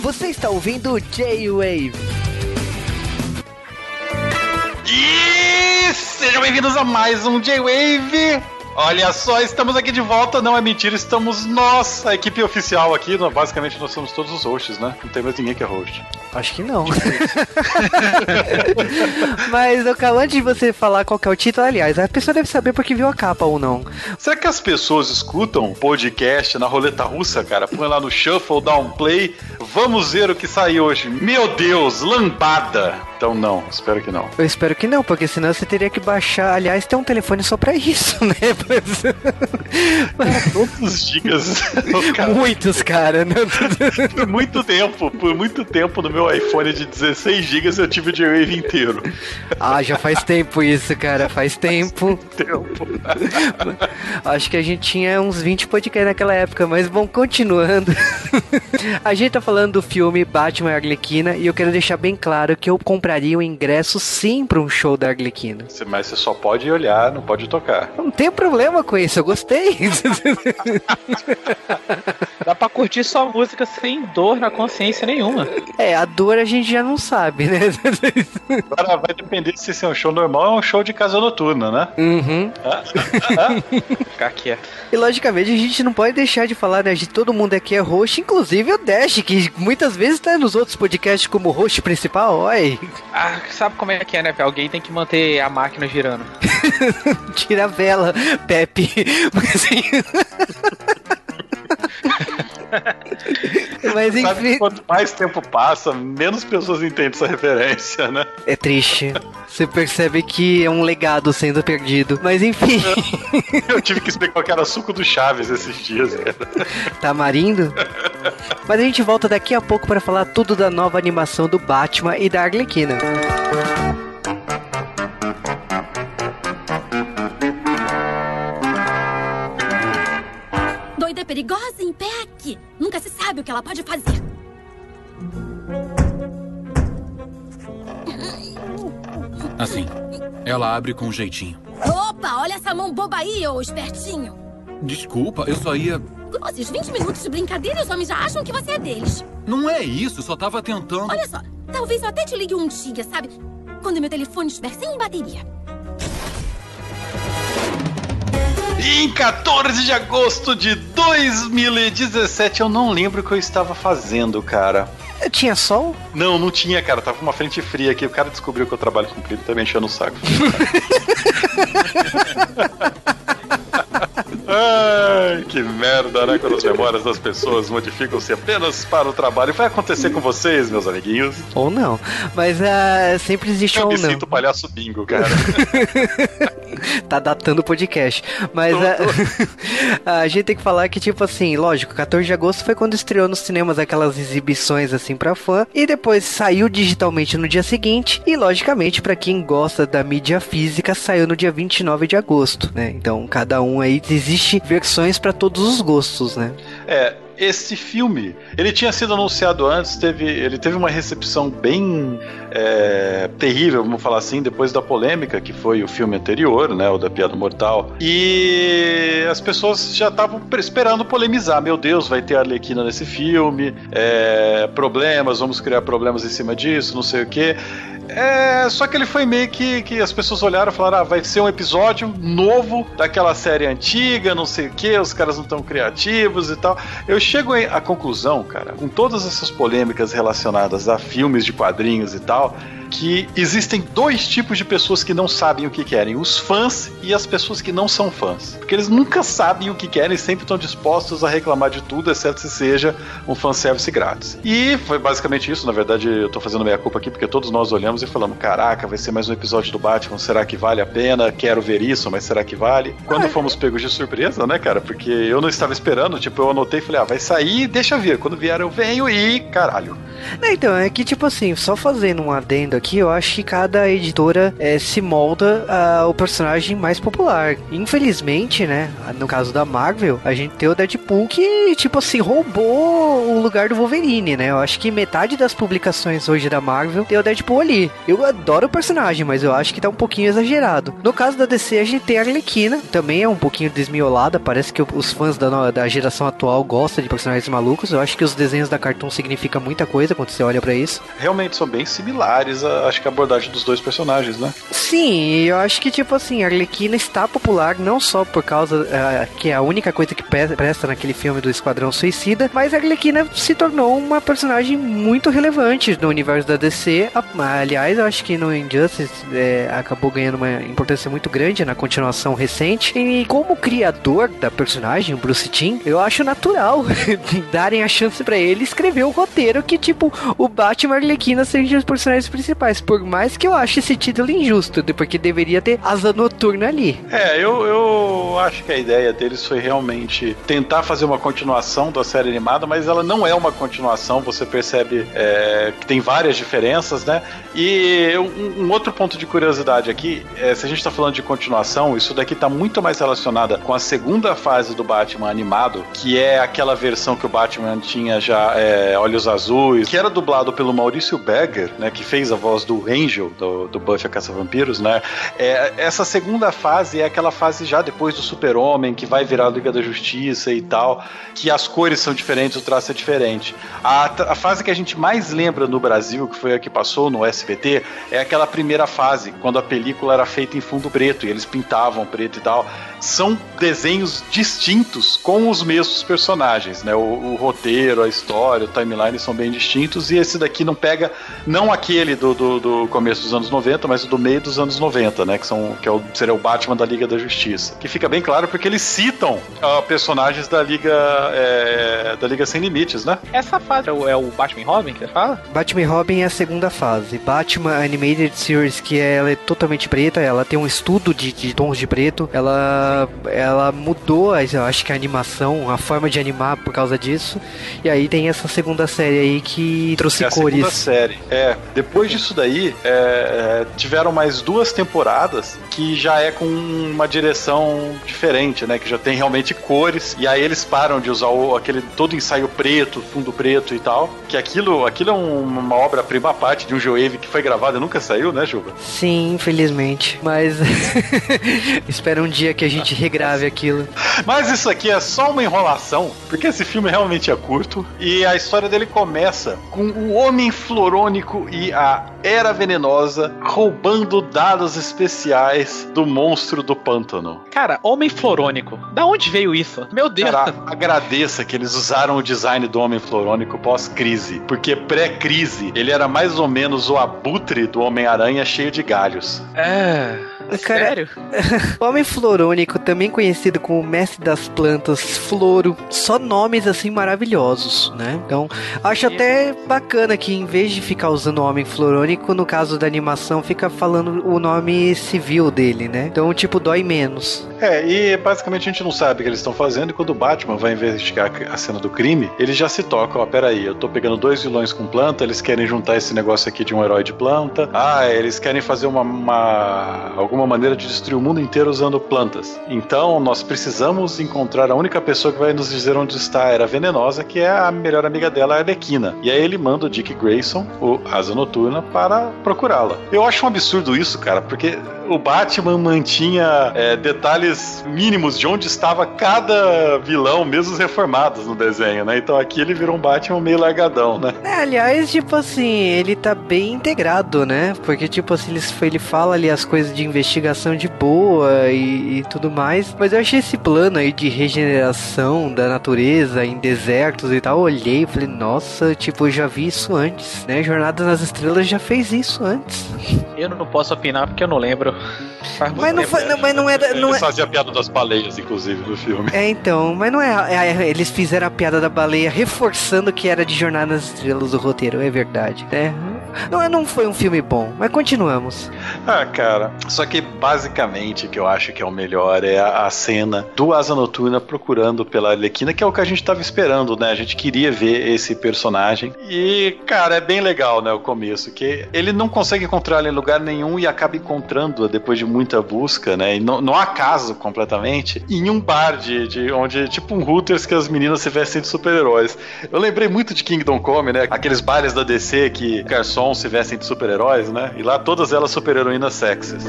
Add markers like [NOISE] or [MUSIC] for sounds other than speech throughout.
Você está ouvindo J-Wave. E sejam bem-vindos a mais um J-Wave. Olha só, estamos aqui de volta, não é mentira, estamos nós, a equipe oficial aqui, basicamente nós somos todos os hosts, né? Não tem mais ninguém que é host. Acho que não. [LAUGHS] Mas, Cal, antes de você falar qual é o título, aliás, a pessoa deve saber porque viu a capa ou não. Será que as pessoas escutam podcast na roleta russa, cara? Põe lá no shuffle, dá um play, vamos ver o que sai hoje. Meu Deus, lambada! Então não, espero que não. Eu espero que não, porque senão você teria que baixar. Aliás, tem um telefone só pra isso, [LAUGHS] né? Quantos [LAUGHS] gigas? [LAUGHS] Cara? Muitos, cara. [LAUGHS] por muito tempo, por muito tempo no meu iPhone de 16 gigas eu tive o J-Wave inteiro. Ah, já faz tempo isso, cara. Faz tempo. tempo. Acho que a gente tinha uns 20 podcasts naquela época, mas bom, continuando. A gente tá falando do filme Batman e Arlequina e eu quero deixar bem claro que eu compraria o ingresso sim pra um show da Arlequina. Mas você só pode olhar, não pode tocar. Não tem problema com isso, eu gostei. Dá pra curtir sua música sem dor na consciência nenhuma. É, a dor a gente já não sabe, né? Agora vai depender se esse é um show normal ou um show de casa noturna, né? Uhum. Ah, ah, Ficar quieto. E logicamente a gente não pode deixar de falar, né? De todo mundo aqui é host, inclusive o Dash, que muitas vezes tá nos outros podcasts como host principal, oi. Ah, sabe como é que é, né? Alguém tem que manter a máquina girando. [LAUGHS] Tira a vela, Pepe. [LAUGHS] Assim... [LAUGHS] Mas enfim. Sabe quanto mais tempo passa, menos pessoas entendem essa referência, né? É triste. Você percebe que é um legado sendo perdido. Mas enfim. [LAUGHS] Eu tive que explicar que era suco do Chaves esses dias, cara. Tamarindo? Mas a gente volta daqui a pouco para falar tudo da nova animação do Batman e da Arlequina. Doida sabe o que ela pode fazer. Assim. Ela abre com um jeitinho. Opa, olha essa mão boba aí, ô espertinho. Desculpa, eu só ia. Esses 20 minutos de brincadeira, os homens já acham que você é deles. Não é isso, só tava tentando. Olha só, talvez eu até te ligue um dia, sabe? Quando meu telefone estiver sem bateria. Em 14 de agosto de 2017, eu não lembro o que eu estava fazendo, cara. Tinha sol? Não, não tinha, cara. Tava uma frente fria aqui. O cara descobriu que eu trabalho comprido e tá me enchendo o saco. [LAUGHS] Ai, que merda, né? Quando as memórias das pessoas modificam-se apenas para o trabalho. Vai acontecer com vocês, meus amiguinhos. Ou não. Mas uh, sempre existe Eu ou me não. sinto palhaço bingo, cara. [LAUGHS] tá datando o podcast. Mas uh, [LAUGHS] a gente tem que falar que, tipo assim, lógico, 14 de agosto foi quando estreou nos cinemas aquelas exibições assim pra fã. E depois saiu digitalmente no dia seguinte. E, logicamente, para quem gosta da mídia física, saiu no dia 29 de agosto, né? Então, cada um aí existe versões para todos os gostos, né? É, esse filme, ele tinha sido anunciado antes, teve, ele teve uma recepção bem é, terrível, vamos falar assim, depois da polêmica que foi o filme anterior, né, o da Piada Mortal. E as pessoas já estavam esperando polemizar. Meu Deus, vai ter Arlequina nesse filme, é, problemas, vamos criar problemas em cima disso, não sei o quê. É, só que ele foi meio que, que as pessoas olharam e falaram: ah, vai ser um episódio novo daquela série antiga, não sei o que, os caras não estão criativos e tal. Eu chego à conclusão, cara, com todas essas polêmicas relacionadas a filmes de quadrinhos e tal, que existem dois tipos de pessoas que não sabem o que querem: os fãs e as pessoas que não são fãs. Porque eles nunca sabem o que querem e sempre estão dispostos a reclamar de tudo, exceto se seja um fanservice grátis. E foi basicamente isso. Na verdade, eu tô fazendo meia culpa aqui porque todos nós olhamos e falamos: caraca, vai ser mais um episódio do Batman, será que vale a pena? Quero ver isso, mas será que vale? Quando fomos pegos de surpresa, né, cara? Porque eu não estava esperando, tipo, eu anotei e falei: ah, vai sair, deixa ver. Quando vier, eu venho e caralho. Então, é que tipo assim, só fazendo um adendo aqui que eu acho que cada editora é, se molda ao personagem mais popular. Infelizmente, né, no caso da Marvel, a gente tem o Deadpool que, tipo assim, roubou o lugar do Wolverine, né? Eu acho que metade das publicações hoje da Marvel tem o Deadpool ali. Eu adoro o personagem, mas eu acho que tá um pouquinho exagerado. No caso da DC, a gente tem a Arlequina, também é um pouquinho desmiolada, parece que os fãs da, da geração atual gostam de personagens malucos. Eu acho que os desenhos da Cartoon significam muita coisa quando você olha para isso. Realmente são bem similares, a, acho que a abordagem dos dois personagens, né? Sim, eu acho que, tipo assim, a Arlequina está popular não só por causa uh, que é a única coisa que presta naquele filme do Esquadrão Suicida, mas a Arlequina se tornou uma personagem muito relevante no universo da DC. Aliás, eu acho que no Injustice é, acabou ganhando uma importância muito grande na continuação recente. E como criador da personagem, o Bruce Timm, eu acho natural [LAUGHS] darem a chance para ele escrever o roteiro que, tipo, o Batman e a Arlequina sejam os personagens principais. Por mais que eu ache esse título injusto, porque deveria ter asa noturna ali. É, eu, eu acho que a ideia deles foi realmente tentar fazer uma continuação da série animada, mas ela não é uma continuação, você percebe é, que tem várias diferenças, né? E um, um outro ponto de curiosidade aqui, é, se a gente está falando de continuação, isso daqui está muito mais relacionada com a segunda fase do Batman animado, que é aquela versão que o Batman tinha já é, olhos azuis, que era dublado pelo Maurício Berger, né? Que fez a voz do Angel, do, do Buffy a Caça-Vampiros, né? É, essa segunda fase é aquela fase já depois do Super-Homem, que vai virar a Liga da Justiça e tal, que as cores são diferentes, o traço é diferente. A, a fase que a gente mais lembra no Brasil, que foi a que passou no SBT, é aquela primeira fase, quando a película era feita em fundo preto e eles pintavam preto e tal. São desenhos distintos com os mesmos personagens, né? O, o roteiro, a história, o timeline são bem distintos e esse daqui não pega, não aquele do, do, do começo dos anos 90, mas o do meio dos anos 90, né? Que, são, que é o, seria o Batman da Liga da Justiça. Que fica bem claro porque eles citam uh, personagens da Liga é, da Liga Sem Limites, né? Essa fase é o, é o Batman Robin que você fala? Batman Robin é a segunda fase. Batman Animated Series, que é, ela é totalmente preta, ela tem um estudo de, de tons de preto, ela, ela mudou, eu acho que a animação, a forma de animar por causa disso. E aí tem essa segunda série aí que trouxe é a cores. Segunda série. É, depois disso daí, é, é, tiveram mais duas temporadas que já é com uma direção diferente, né? Que já tem realmente cores. E aí eles param de usar o, aquele todo ensaio preto, fundo preto e tal. Que aquilo, aquilo é um, uma obra-prima à parte de um Geowave que foi gravado e nunca saiu, né, Juba? Sim, infelizmente. Mas [LAUGHS] espero um dia que a gente regrave aquilo. Mas isso aqui é só uma enrolação, porque esse filme realmente é curto. E a história dele começa com o Homem Florônico e a Era Venenosa roubando dados especiais do monstro do pântano. Cara, Homem Florônico. Da onde veio isso? Meu Deus. Cara, agradeça que eles usaram o design do Homem Florônico pós-crise, porque pré-crise ele era mais ou menos o abutre do Homem-Aranha cheio de galhos. É. Cara, Sério? [LAUGHS] Homem Florônico, também conhecido como Mestre das Plantas, Floro, só nomes assim maravilhosos, né? Então, acho até bacana que em vez de ficar usando o Homem Florônico, no caso da animação, fica falando o nome civil dele, né? Então, tipo, dói menos. É, e basicamente a gente não sabe o que eles estão fazendo, e quando o Batman vai investigar a cena do crime, ele já se toca, ó, peraí, eu tô pegando dois vilões com planta, eles querem juntar esse negócio aqui de um herói de planta, ah, eles querem fazer uma, uma alguma maneira de destruir o mundo inteiro usando plantas. Então, nós precisamos encontrar a única pessoa que vai nos dizer onde está a Era Venenosa, que é a melhor amiga dela, a Arlequina. E aí ele manda o Dick Grayson, o Asa Noturna, para procurá-la. Eu acho um absurdo isso, cara, porque o Batman mantinha é, detalhes mínimos de onde estava cada vilão, mesmo os reformados no desenho, né? Então aqui ele virou um Batman meio largadão, né? É, aliás, tipo assim, ele tá bem integrado, né? Porque, tipo assim, ele, fala ali as coisas de investigação de boa e, e tudo mais. Mas eu achei esse plano aí de regeneração da natureza em desertos e tal. Olhei e falei, nossa, tipo, eu já vi isso antes, né? Jornada nas Estrelas já fez isso antes. Eu não posso opinar porque eu não lembro. Faz Mas não, foi, não, mas não era. Não Eles é, faziam a piada das baleias, inclusive, no filme. é, então, mas não é, é- é- Eles fizeram a piada da baleia reforçando que era de Jornada nas Estrelas o roteiro, é verdade. É. Não, não foi um filme bom, mas continuamos. Ah, cara. Só que basicamente o que eu acho que é o melhor é a, a cena do Asa Noturna procurando pela Arlequina, que é o que a gente tava esperando, né? A gente queria ver esse personagem. E, cara, é bem legal, né? O começo, que ele não consegue encontrar ela em lugar nenhum e acaba encontrando-a depois de muita busca, né? E não, não há caso completamente, em um bar de, de onde, tipo um Hooters que as meninas se vestem de super-heróis. Eu lembrei muito de Kingdom Come, né? Aqueles bares da DC que garçons se vestem de super-heróis, né? E lá todas elas super-heroínas sexys.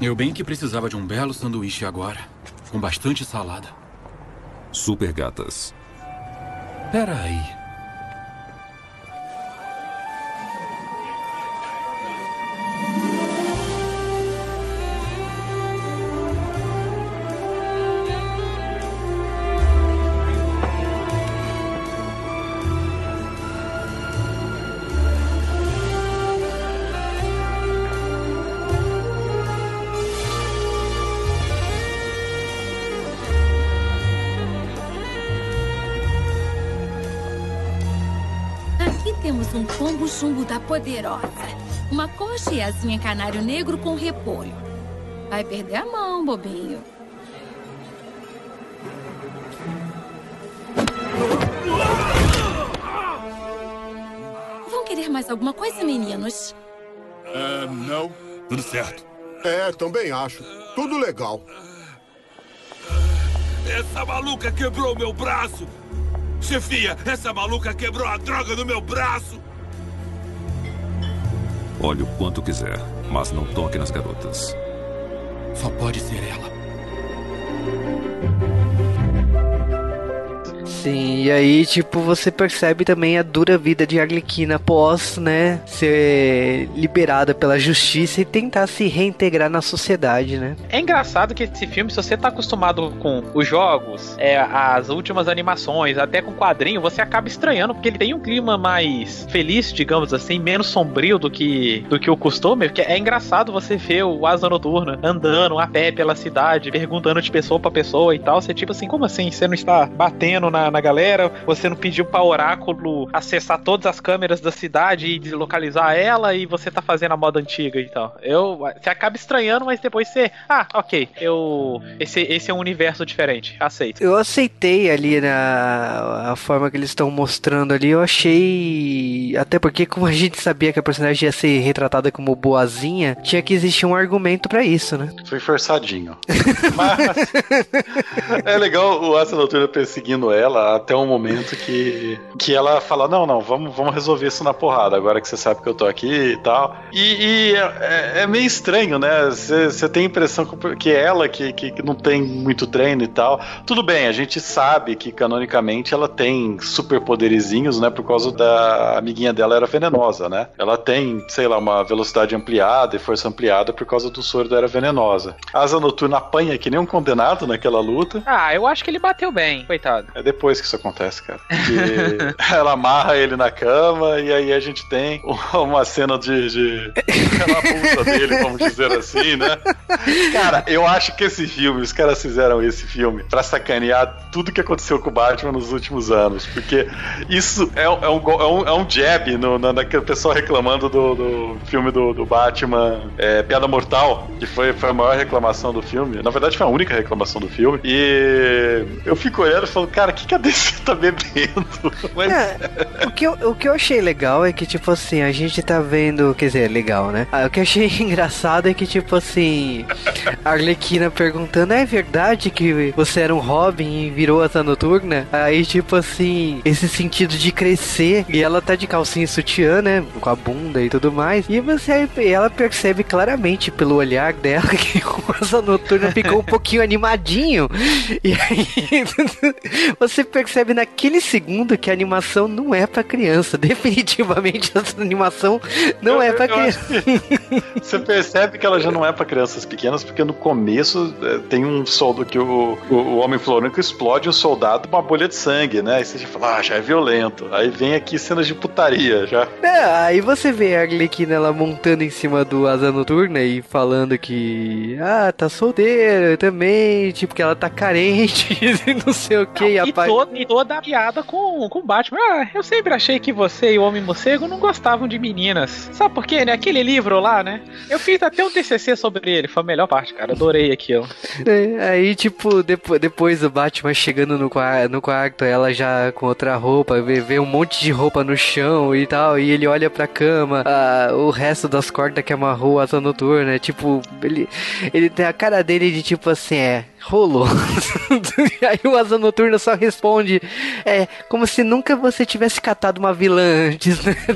Eu bem que precisava de um belo sanduíche agora, com bastante salada. Super gatas. Pera aí. Chumbo da poderosa. Uma coxa e asinha canário negro com repolho. Vai perder a mão, bobinho. Vão querer mais alguma coisa, meninos? Ah, não. Tudo certo. É, também acho. Tudo legal. Essa maluca quebrou meu braço! Chefia, essa maluca quebrou a droga no meu braço! Olhe o quanto quiser, mas não toque nas garotas. Só pode ser ela. Sim, e aí, tipo, você percebe também a dura vida de Arlequina após, né, ser liberada pela justiça e tentar se reintegrar na sociedade, né? É engraçado que esse filme, se você tá acostumado com os jogos, é, as últimas animações, até com quadrinho, você acaba estranhando, porque ele tem um clima mais feliz, digamos assim, menos sombrio do que, do que o costume. Porque é engraçado você ver o Asa Noturna andando a pé pela cidade, perguntando de pessoa pra pessoa e tal. Você, tipo assim, como assim? Você não está batendo na, na galera? Você não pediu pra Oráculo acessar todas as câmeras da cidade e deslocalizar ela e você tá fazendo a moda antiga e tal. Eu, você acaba estranhando, mas depois você. Ah, ok. Eu. Esse, esse é um universo diferente. Aceito. Eu aceitei ali na a forma que eles estão mostrando ali, eu achei. Até porque, como a gente sabia que a personagem ia ser retratada como boazinha, tinha que existir um argumento pra isso, né? Foi forçadinho. [LAUGHS] Mas é legal o Asa Noturna perseguindo ela até um momento que, que ela fala: Não, não, vamos, vamos resolver isso na porrada, agora que você sabe que eu tô aqui e tal. E, e é, é meio estranho, né? Você tem a impressão que, é ela que, que, que não tem muito treino e tal. Tudo bem, a gente sabe que canonicamente ela tem superpoderizinhos, né? Por causa da amiguinha dela era venenosa, né? Ela tem, sei lá, uma velocidade ampliada e força ampliada por causa do soro da era venenosa. A Asa Noturna apanha que nem um condenado naquela luta. Ah, eu acho que ele bateu bem, coitado. É depois que isso acontece, cara. [LAUGHS] Ela amarra ele na cama e aí a gente tem [LAUGHS] uma cena de, de calabouça dele, vamos dizer assim, né? Cara, eu acho que esse filme, os caras fizeram esse filme pra sacanear tudo que aconteceu com o Batman nos últimos anos. Porque isso é, um- é um, é um, é um jab no, na, naquele pessoal reclamando do, do filme do, do Batman é, Piada Mortal, que foi, foi a maior reclamação do filme. Na verdade, foi a única reclamação do filme. E eu fico olhando e falo, cara, o que, que a DC tá bebendo? Mas É, o, que eu, o que eu achei legal é que, tipo assim, a gente tá vendo. Quer dizer, legal, né? Ah, o que eu achei [LAUGHS] engraçado é que, tipo assim, a Arlequina perguntando: é verdade que você era um Robin e virou asa noturna? Aí, tipo assim, esse sentido de crescer. E ela tá de calcinha e sutiã, né? Com a bunda e tudo mais. E você ela percebe claramente pelo olhar dela [LAUGHS] que o asa noturna ficou um pouquinho animadinho. E aí [LAUGHS] você percebe naquele segundo que a animação não é pra criança. [LAUGHS] Definitivamente essa animação não Eu- é pra criança. [LAUGHS] Você percebe que ela já não é pra crianças pequenas, porque no começo é, tem um soldado que o, o, o Homem Florânco explode um soldado com uma bolha de sangue, né? Aí você já fala, ah, já é violento. Aí vem aqui cenas de putaria já. É, aí você vê a Arlequina ela montando em cima do Asa Noturna e falando que ah, tá solteira também, tipo que ela tá carente, [LAUGHS] e não sei o que, e, toda e toda a piada com, o Batman. Ah, eu sempre achei que você e o Homem-Morcego não gostavam de meninas. Sabe por quê, né? Aquele livro lá, né? Eu fiz até um TCC sobre ele. Foi a melhor parte, cara. Adorei aquilo. É, aí, tipo, depois, depois o Batman chegando no, no quarto, ela já com outra roupa, vê, vê um monte de roupa no chão e tal, e ele olha pra cama, ah, o resto das cordas que amarrou a noturna, tipo, ele, ele tem a cara dele de tipo assim, é, rolou. [LAUGHS] aí o asa noturna só responde, é, como se nunca você tivesse catado uma vilã antes, né? [LAUGHS]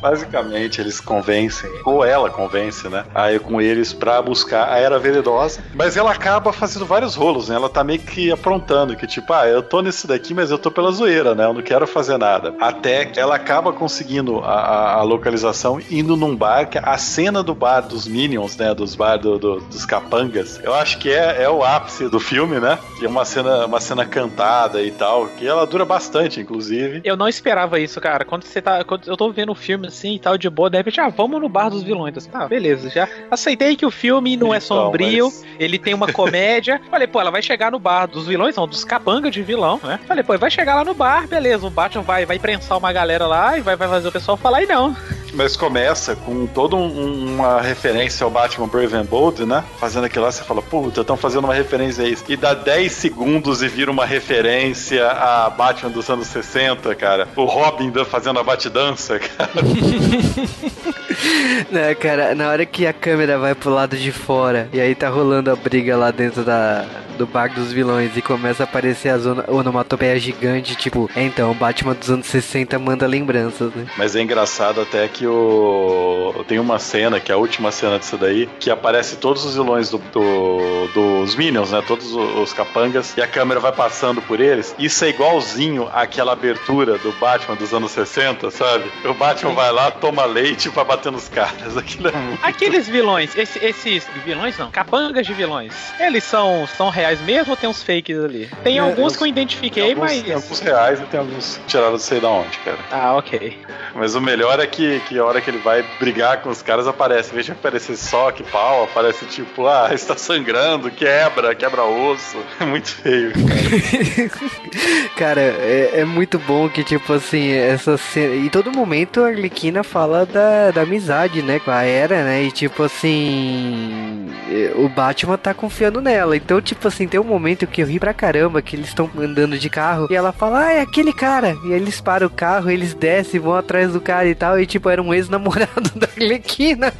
Basicamente, eles convencem, ou ela convence, né? Aí com eles pra buscar a Era Venedosa. Mas ela acaba fazendo vários rolos, né? Ela tá meio que aprontando, que tipo, ah, eu tô nesse daqui, mas eu tô pela zoeira, né? Eu não quero fazer nada. Até que ela acaba conseguindo a, a- a localização indo num bar, que a cena do bar dos Minions, né? Dos bar do- do- dos capangas, eu acho que é, é o ápice do filme, né? Que é uma cena, uma cena cantada e tal, que ela dura bastante, inclusive. Eu não esperava isso, cara. Quando você tá. Quando eu tô vendo o filme assim e tal, de boa, de repente, ah, vamos no bar dos vilões. Eu, Tá, beleza. Já aceitei que o filme não é Então, sombrio, mas- ele tem uma comédia. [LAUGHS] Falei, pô, ela vai chegar no bar dos vilões, não, dos capangas de vilão, né? Falei, pô, vai chegar lá no bar, beleza. O Batman vai, vai prensar uma galera lá e vai, vai fazer o pessoal falar, e não. Mas começa com toda um- uma referência ao Batman Brave and Bold, né? Fazendo aquilo lá, você fala, puta, estão fazendo uma referência a isso. E dá 10 segundos e vira uma referência a Batman dos anos 60, cara. O Robin fazendo a batidança, [LAUGHS] cara. [LAUGHS] né, cara, na hora que a câmera vai pro lado de fora e aí tá rolando a briga lá dentro da, do bar dos vilões e começa a aparecer a zona, onomatopeia gigante, tipo, é, então, o Batman dos anos 60 manda lembranças, né? Mas é engraçado até que o. Tem uma cena, que é a última cena disso daí, que aparece todos os vilões do, do- dos Minions, né? Todos os, os capangas, e a câmera vai passando por eles. Isso é igualzinho àquela abertura do Batman dos anos 60, sabe? O Batman vai lá, toma leite pra bater nos caras. [LAUGHS] Aquilo é muito. Aqueles vilões, esse- esses vilões não, capangas de vilões, eles são, são reais mesmo ou tem uns fakes ali? Tem É, alguns eu- que eu identifiquei, Tem alguns, mas. tem alguns reais e tem alguns tirados não sei da onde, cara. Ah, ok. Mas o melhor é que, que a hora que ele vai brigar com os caras aparece. Em vez de aparecer só que pau, aparece tipo, ah, [LAUGHS] está sangrando, quebra, quebra osso. [LAUGHS] É muito feio. [LAUGHS] Cara, é, é muito bom que, tipo assim, essa cena. E todo momento a Arlequina fala da, da amizade, né? Com a Era, né? E tipo assim. é, O Batman tá confiando nela. Então, tipo assim, tem um momento que eu ri pra caramba, que eles estão andando de carro e ela fala, ah, é aquele cara. E aí eles param o carro, eles descem, vão atrás do cara e tal. E tipo, era um ex-namorado [LAUGHS] da Arlequina.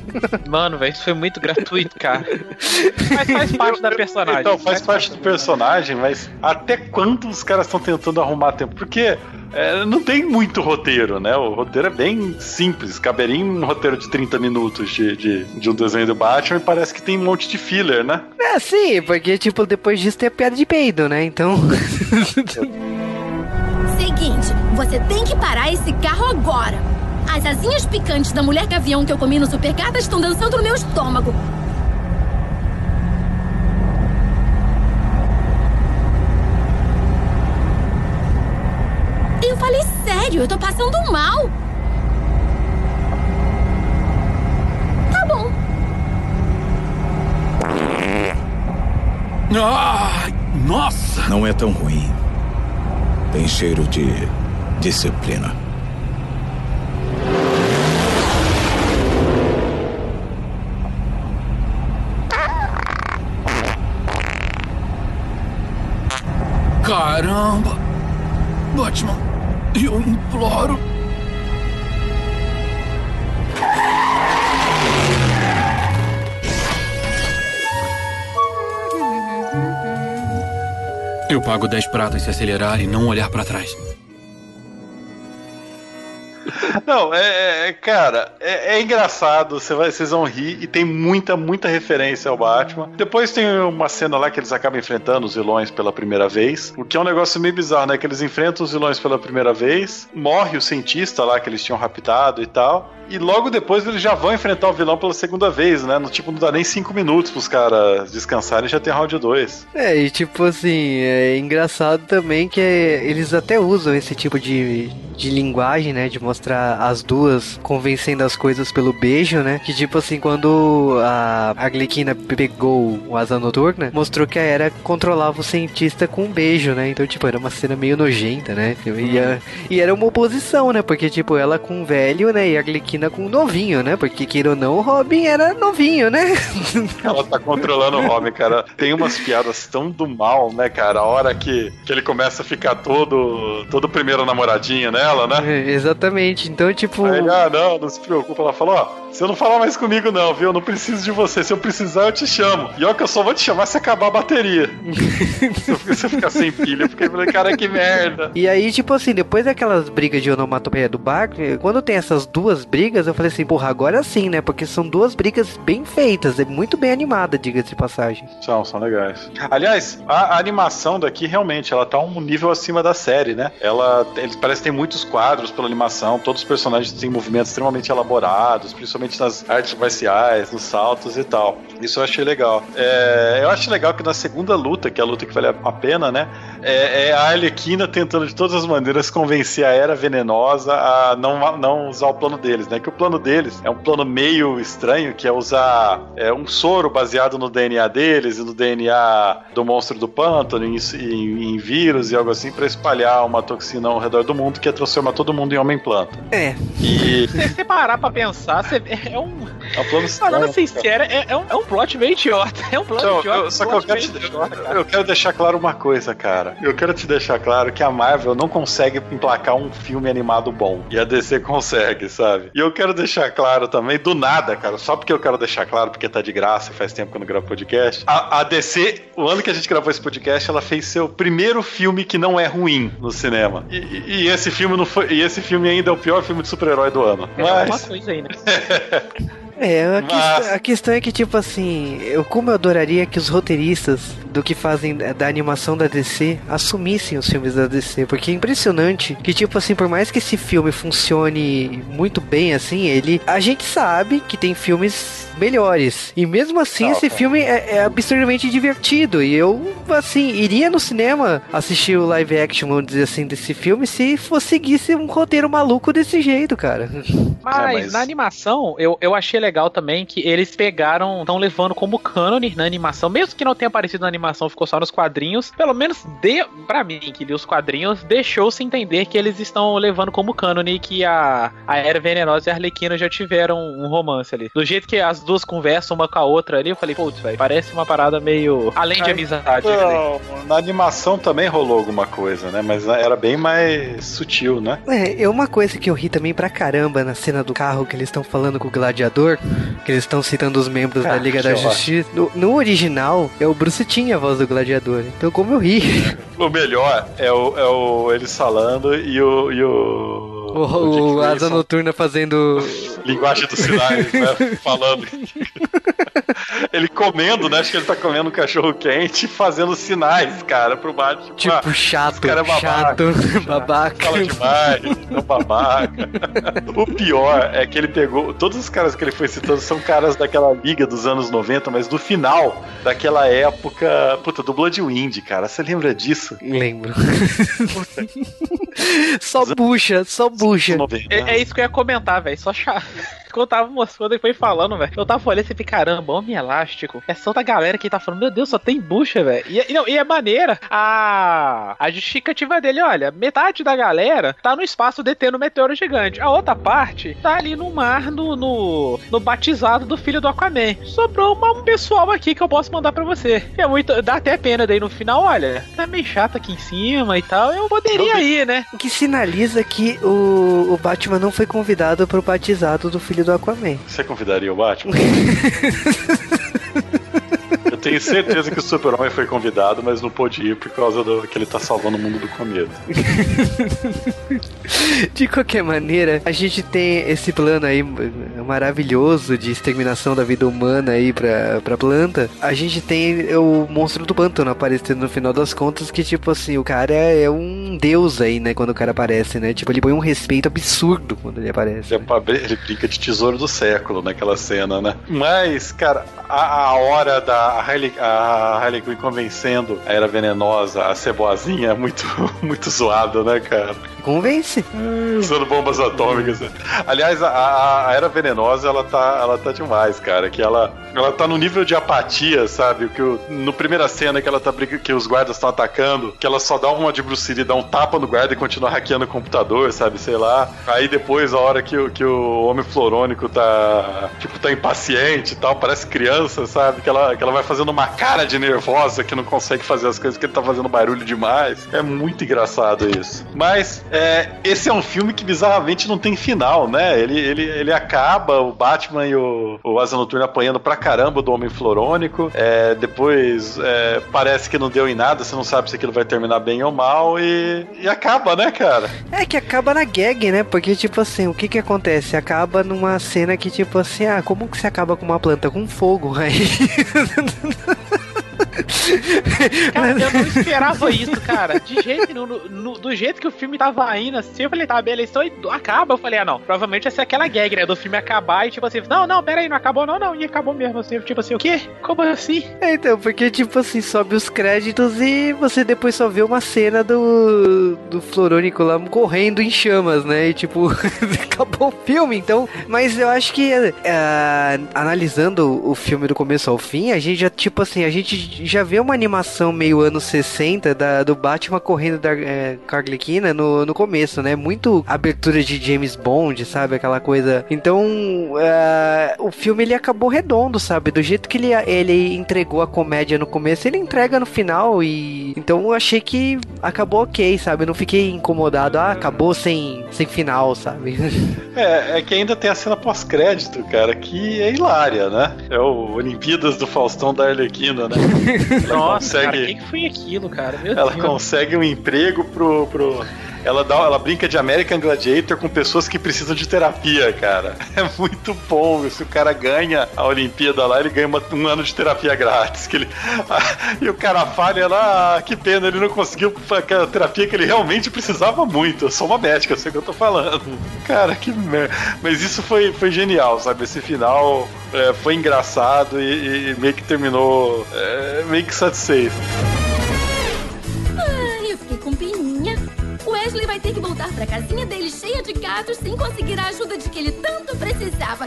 Mano, velho, isso foi muito gratuito, cara. Mas faz parte da personagem. Então, faz parte do personagem, mas até quando os caras estão tentando arrumar tempo? Porque é, não tem muito roteiro, né? O roteiro é bem simples. Caberia em um roteiro de 30 minutos de, de, de um desenho do Batman e parece que tem um monte de filler, né? É, sim, porque, tipo, depois disso tem a piada de peido, né? Então. [LAUGHS] Seguinte, você tem que parar esse carro agora. As asinhas picantes da mulher gavião que eu comi no supermercado estão dançando no meu estômago. Eu falei sério, eu tô passando mal. Tá bom. Ai, nossa! Não é tão ruim. Tem cheiro de disciplina. Caramba! Batman, eu imploro. Eu pago 10 pratas se acelerar e não olhar pra trás. Não, é, é- cara, é, é engraçado, você vai, vocês vão rir e tem muita, muita referência ao Batman. Depois tem uma cena lá que eles acabam enfrentando os vilões pela primeira vez, o que é um negócio meio bizarro, né? Que eles enfrentam os vilões pela primeira vez, morre o cientista lá que eles tinham raptado e tal. E logo depois eles já vão enfrentar o vilão pela segunda vez, né? No tipo, não dá nem cinco minutos pros caras descansarem já tem round 2. É, e tipo assim, é engraçado também que é, eles até usam esse tipo de, de linguagem, né? De mostrar as duas convencendo as coisas pelo beijo, né? Que tipo assim, quando a Arlequina pegou o Asa Noturna, mostrou que a Era controlava o cientista com um beijo, né? Então, tipo, era uma cena meio nojenta, né? E, a- e era uma oposição, né? Porque, tipo, ela com velho, né? E a Arlequina com novinho, né? Porque, queira ou não, o Robin era novinho, né? [LAUGHS] Ela tá controlando o Robin, cara. Tem umas piadas tão do mal, né, cara? A hora que, que ele começa a ficar todo, todo primeiro namoradinho nela, né? É, Exatamente. Então, tipo. Aí ele, ah, não, não se preocupa. Ela falou, ó, você não falar mais comigo não, viu? Eu não preciso de você. Se eu precisar, eu te chamo. E ó que eu só vou te chamar se acabar a bateria. [LAUGHS] se eu- se eu ficar sem pilha, eu fiquei falando, cara, que merda. E aí, tipo assim, depois daquelas brigas de onomatopeia do barco, quando tem essas duas brigas, eu falei assim, porra, agora sim, né? Porque são duas brigas bem feitas, é muito bem animada, diga-se de passagem. São, são legais. Aliás, a, a animação daqui realmente, ela tá um nível acima da série, né? Ela eles parece que tem muitos quadros pela animação, todos os personagens têm movimentos extremamente elaborados, principalmente nas artes marciais, nos saltos e tal. Isso eu achei legal. É, eu acho legal que na segunda luta, que é a luta que vale a pena, né? É, é a Arlequina tentando de todas as maneiras convencer a Era Venenosa a não, não usar o plano deles, né? Que o plano deles é um plano meio estranho, que é usar é, um soro baseado no DNA deles e no DNA do monstro do pântano, em, em- em vírus e algo assim, pra espalhar uma toxina ao redor do mundo que é transformar todo mundo em homem-planta. É. E Se você parar pra pensar, você é um. é um plano Falando estranho. sincera, é, é um, é um plot meio idiota. [LAUGHS] É um plot Então, idiota. eu- só que eu quero, eu quero deixar claro uma coisa, cara. Eu quero te deixar claro que a Marvel não consegue emplacar um filme animado bom. E a DC consegue, sabe? E eu quero deixar claro também, do nada, cara, só porque eu quero deixar claro, porque tá de graça faz tempo que eu não gravo podcast. A, a DC, o ano que a gente gravou esse podcast, ela fez seu primeiro filme que não é ruim no cinema. E, e- e esse filme não foi. E esse filme ainda é o pior filme de super-herói do ano. É Mas. coisa aí, né? [LAUGHS] É, a, Mas- questão, a questão é que, tipo assim, eu como eu adoraria que os roteiristas do que fazem da animação da DC assumissem os filmes da DC, porque é impressionante que, tipo assim, por mais que esse filme funcione muito bem, assim, ele. A gente sabe que tem filmes melhores. E mesmo assim, Não, esse tá. filme é, é absurdamente divertido. E eu, assim, iria no cinema assistir o live action, vamos dizer assim, desse filme se fosse seguisse um roteiro maluco desse jeito, cara. Mas, É, mas- na animação, eu, eu achei legal também que eles pegaram, estão levando como cânone na animação, mesmo que não tenha aparecido na animação, ficou só nos quadrinhos, pelo menos de, pra mim, que li os quadrinhos, deixou-se entender que eles estão levando como cânone que a, a Era Venenosa e a Arlequina já tiveram um romance ali. Do jeito que as duas conversam uma com a outra ali, eu falei, putz, velho, parece uma parada meio além de Ai, amizade. Não, na animação também rolou alguma coisa, né? Mas era bem mais sutil, né? É, é uma coisa que eu ri também pra caramba na cena do carro que eles estão falando com o gladiador, que eles estão citando os membros da Ah, Liga que da. Justiça. No, no original, é o Bruce Timm a voz do gladiador. Então, como eu ri. [LAUGHS] O melhor é o, é o eles falando e o. E o, O, o, Dick Asa Noturna fazendo. [LAUGHS] linguagem dos sinais, né? Falando. [LAUGHS] ele comendo, né? Acho que ele tá comendo um cachorro quente e fazendo sinais, cara, pro Batman. Tipo, Ah, chato, cara é babaca, chato, [LAUGHS] babaca. Fala demais, é babaca. o pior é que ele pegou. Todos os caras que ele foi citando são caras daquela liga dos anos 90, mas do final daquela época. Puta, do Bloodwind, cara. Você lembra disso? Lembro. só bucha, só bucha. 90. É, é isso que eu ia comentar, velho. Só chato. Quando eu tava mostrando e foi falando, velho. Eu tava olhando falei, caramba, homem elástico. É só da galera que tá falando, meu Deus, só tem bucha, velho. E, não, e é maneira a, a justificativa dele, olha, metade da galera tá no espaço detendo o meteoro gigante. A outra parte tá ali no mar, no, no, no batizado do filho do Aquaman. Sobrou uma- um pessoal aqui que eu posso mandar pra você. É muito. Dá até pena daí no final, olha, tá meio chato aqui em cima e tal. Eu poderia ir, né? O que sinaliza que o, o Batman não foi convidado pro batizado do filho do Aquaman. Você convidaria o Batman? [LAUGHS] Tenho certeza que o Super-Homem foi convidado, mas não pôde ir por causa do que ele tá salvando o mundo do cometa. [LAUGHS] De qualquer maneira, a gente tem esse plano aí maravilhoso de exterminação da vida humana aí pra, pra planta. A gente tem o monstro do pântano aparecendo no final das contas, que tipo assim, o cara é um deus aí, né, quando o cara aparece, né? Tipo, ele põe um respeito absurdo quando ele aparece. Ele, é pra- ele brinca de tesouro do século naquela cena, né? Mas, cara, a, a hora da Harley, a Harley Quinn convencendo a Era Venenosa, a ser boazinha, é muito, [LAUGHS] muito zoado, né, cara? Convence. Usando bombas atômicas. Aliás, a, a Era Venenosa, ela tá, ela tá demais, cara. Que ela, ela tá no nível de apatia, sabe? Que o, no primeira cena que ela tá que os guardas estão atacando, que ela só dá uma de Bruce Lee, dá um tapa no guarda e continua hackeando o computador, sabe? Sei lá. Aí depois, a hora que, que o homem florônico tá, tipo, tá impaciente e tal, parece criança, sabe? Que ela, que ela vai fazendo uma cara de nervosa que não consegue fazer as coisas, que ele tá fazendo barulho demais. É muito engraçado isso. Mas, é, esse é um filme que bizarramente não tem final, né? Ele, ele, ele acaba, o Batman e o, o Asa Noturna apanhando pra caramba do Homem Florônico. É, depois é, parece que não deu em nada, você não sabe se aquilo vai terminar bem ou mal e, e acaba, né, cara? É que acaba na gag, né? Porque, tipo assim, o que que acontece? Acaba numa cena que, tipo assim, ah, como que você acaba com uma planta? Com fogo. [LAUGHS] Aí. [LAUGHS] Cara, eu não esperava [LAUGHS] isso, cara. De jeito. No- no- do jeito que o filme tava indo, assim, eu falei, tá, beleza, então acaba. Eu falei, ah, não. Provavelmente ia ser aquela gag, né? Do filme acabar e tipo assim, não, não, pera aí, não acabou, não, não. E acabou mesmo, assim. Tipo assim, o quê? Como assim? É, então, porque, tipo assim, sobe os créditos e você depois só vê uma cena do, do Florônico lá correndo em chamas, né? E, tipo, [LAUGHS] acabou o filme, então. Mas eu acho que, é, analisando o filme do começo ao fim, a gente já, tipo assim, a gente já vê uma animação meio anos 60 da, do Batman correndo da é, com a Arlequina no, no começo, né? Muito abertura de James Bond, sabe? Aquela coisa. Então, é, o filme ele acabou redondo, sabe? Do jeito que ele, ele entregou a comédia no começo, ele entrega no final e. Então eu achei que acabou ok, sabe? Eu não fiquei incomodado, ah, acabou sem, sem final, sabe? [LAUGHS] É, é que ainda tem a cena pós-crédito, cara, que é hilária, né? É o Olimpíadas do Faustão da Arlequina, né? [LAUGHS] Ela Nossa, cara, o consegue, que foi aquilo, cara? Meu ela Deus. consegue um emprego pro. pro... Ela, dá, ela brinca de American Gladiator com pessoas que precisam de terapia, cara. [LAUGHS] É muito bom. Se o cara ganha a Olimpíada lá, ele ganha uma- um ano de terapia grátis. Que ele, [LAUGHS] e o cara falha lá, ah, que pena, ele não conseguiu aquela terapia que ele realmente precisava muito. Eu sou uma médica, eu sei o que eu tô falando. [LAUGHS] Cara, que merda. Mas isso foi, foi genial, sabe? Esse final é, foi engraçado e, e meio que terminou é, meio que satisfeito. Vai ter que voltar pra casinha dele cheia de gatos sem conseguir a ajuda de que ele tanto precisava.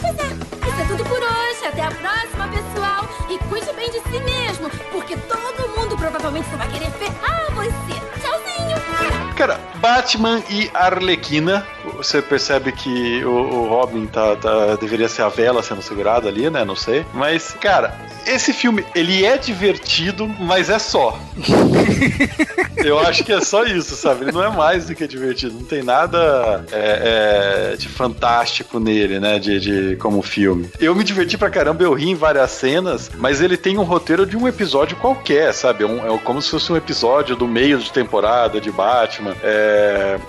Pois é, isso é tudo por hoje. Até a próxima, pessoal. E cuide bem de si mesmo, porque todo mundo provavelmente só vai querer ferrar você. Tchauzinho. Cara, Batman e Arlequina. Você percebe que o, o Robin tá, tá- deveria ser a vela sendo segurada ali, né? Não sei. Mas, cara, esse filme, ele é divertido, mas é só. [LAUGHS] Eu acho que é só isso, sabe? Ele não é mais do que divertido. Não tem nada é, é, de fantástico nele, né? De, de- como filme. Eu me diverti pra caramba, eu ri em várias cenas, mas ele tem um roteiro de um episódio qualquer, sabe? É, um- é como se fosse um episódio do meio de temporada de Batman. É,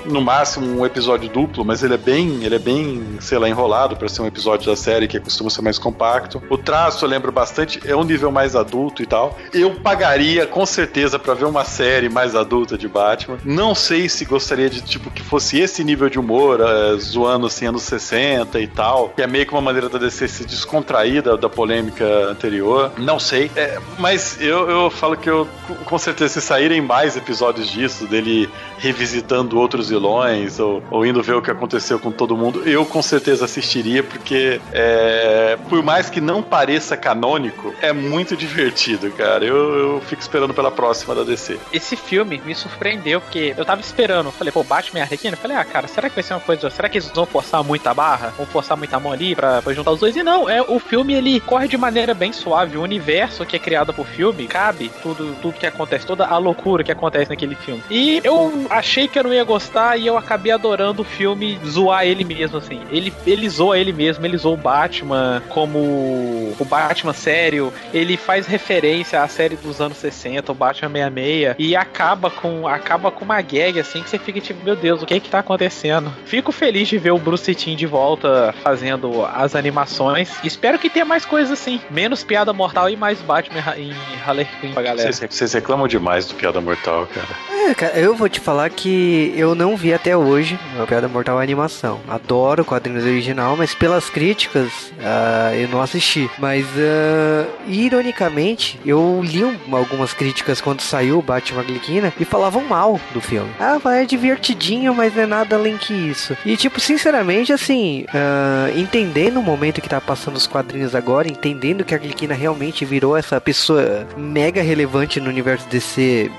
no máximo um episódio duplo, mas ele é bem, ele é bem, sei lá, enrolado pra ser um episódio da série que costuma ser mais compacto. O traço eu lembro bastante, é um nível mais adulto e tal. Eu pagaria com certeza pra ver uma série mais adulta de Batman. Não sei se gostaria de tipo que fosse esse nível de humor, é, zoando assim anos 60 e tal, que é meio que uma maneira da DC se descontrair da, da polêmica anterior. Não sei, É, mas eu, eu falo que eu com certeza se saírem mais episódios disso dele revisitando outros vilões ou, ou indo ver o que aconteceu com todo mundo, eu com certeza assistiria porque é, por mais que não pareça canônico, é muito divertido, cara. Eu, eu fico esperando pela próxima da DC. Esse filme me surpreendeu, porque eu tava esperando. Falei, pô, Batman e Arlequina? Falei, ah, cara, será que vai ser uma coisa. Será que eles vão forçar muita barra? Vão forçar muita mão ali pra, pra juntar os dois? E não, é, o filme ele corre de maneira bem suave. O universo que é criado pro filme cabe tudo, tudo que acontece, toda a loucura que acontece naquele filme. E eu achei que eu não ia gostar e eu acabei adorando o filme zoar ele mesmo, assim. Ele, ele zoa ele mesmo, ele zoa o Batman como o Batman sério. Ele faz referência à série dos anos 60, o Batman 66, e acaba com acaba com uma gag assim que você fica tipo, meu Deus, o que é que tá acontecendo? Fico feliz de ver o Bruce Timm de volta fazendo as animações. Espero que tenha mais coisas assim, menos piada mortal e mais Batman em Harley Quinn pra galera. Vocês, vocês reclamam demais do Piada Mortal, cara. É, cara, eu vou te falar que eu não vi até hoje a Piada Mortal a animação. Adoro o quadrinho original, mas pelas críticas uh, eu não assisti. Mas, uh, ironicamente, eu li um, algumas críticas quando saiu Batman Arlequina e falavam mal do filme. Ah, é divertidinho, mas não é nada além que isso. E, tipo, sinceramente, assim, uh, entendendo o momento que tá passando os quadrinhos agora, entendendo que a Arlequina realmente virou essa pessoa mega relevante no universo DC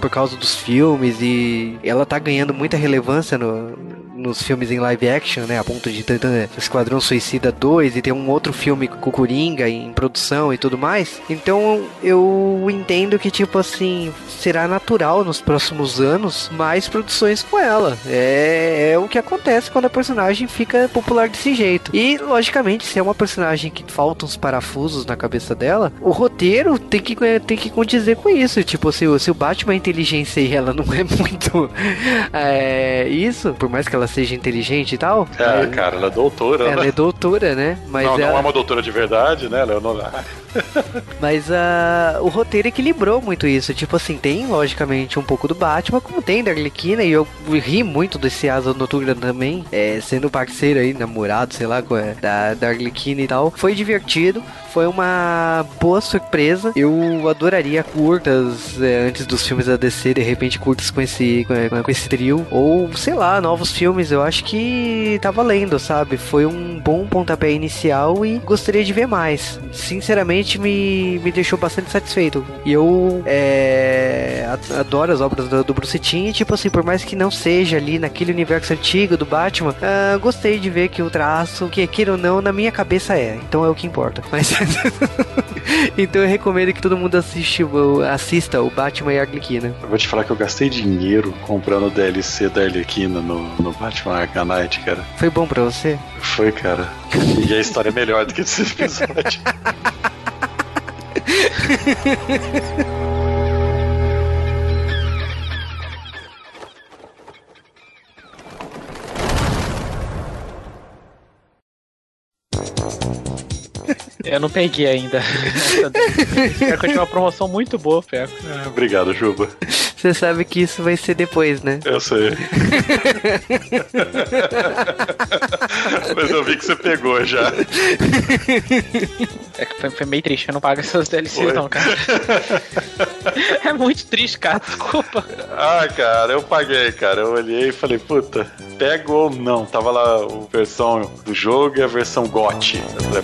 por causa dos filmes e ela tá ganhando muita relevância no, nos filmes em live action, né? A ponto de ter Esquadrão Suicida 2 e ter um outro filme com Coringa em produção e tudo mais. Então eu entendo que, tipo assim, será natural nos próximos anos mais produções com ela. É, é o que acontece quando a personagem fica popular desse jeito. E, logicamente, se é uma personagem que faltam uns parafusos na cabeça dela, o roteiro tem que, tem que condizer com isso. Tipo, se, se o Batman é inteligência e ela não é [LAUGHS] muito é, isso, por mais que ela seja inteligente e tal. É, cara, ela é doutora. Ela né? é doutora, né? Mas não, ela... não é uma doutora de verdade, né? Ela [LAUGHS] é. Mas uh, o roteiro equilibrou muito isso. Tipo assim, tem logicamente um pouco do Batman, como tem da Arlequina, e eu ri muito desse Asa Noturna também, é, sendo parceiro aí, namorado, sei lá, é, da, da Arlequina e tal. Foi divertido, foi uma boa surpresa. Eu adoraria curtas é, antes dos filmes da DC, de repente curtas com esse, com, com esse trio, ou sei lá, novos filmes. Eu acho que tá valendo, sabe? Foi um bom pontapé inicial e gostaria de ver mais. Sinceramente, me, me deixou bastante satisfeito. E eu é, adoro as obras do, do Bruce Timm, e tipo assim, por mais que não seja ali naquele universo antigo do Batman, uh, gostei de ver que o traço, que queira ou não, na minha cabeça é. Então é o que importa. Mas [LAUGHS] então eu recomendo que todo mundo assiste, assista o Batman e a Arlequina. Eu vou te falar que eu gastei dinheiro comprando o DLC da Arlequina no, no Batman Arkham Knight, cara. Foi bom pra você? Foi, cara. E a história é melhor do que esse episódio. [LAUGHS] Eu não peguei ainda. [LAUGHS] Peco tinha uma promoção muito boa, Peco. É, obrigado, Juba. Você sabe que isso vai ser depois, né? Eu sei. [LAUGHS] Mas eu vi que você pegou já. É que foi, foi meio triste, eu não pago essas DLC não, cara. [LAUGHS] É muito triste, cara, desculpa. Ah, cara, eu paguei, cara. Eu olhei e falei, puta, pego ou não? Tava lá a versão do jogo e a versão GOT. Eu falei,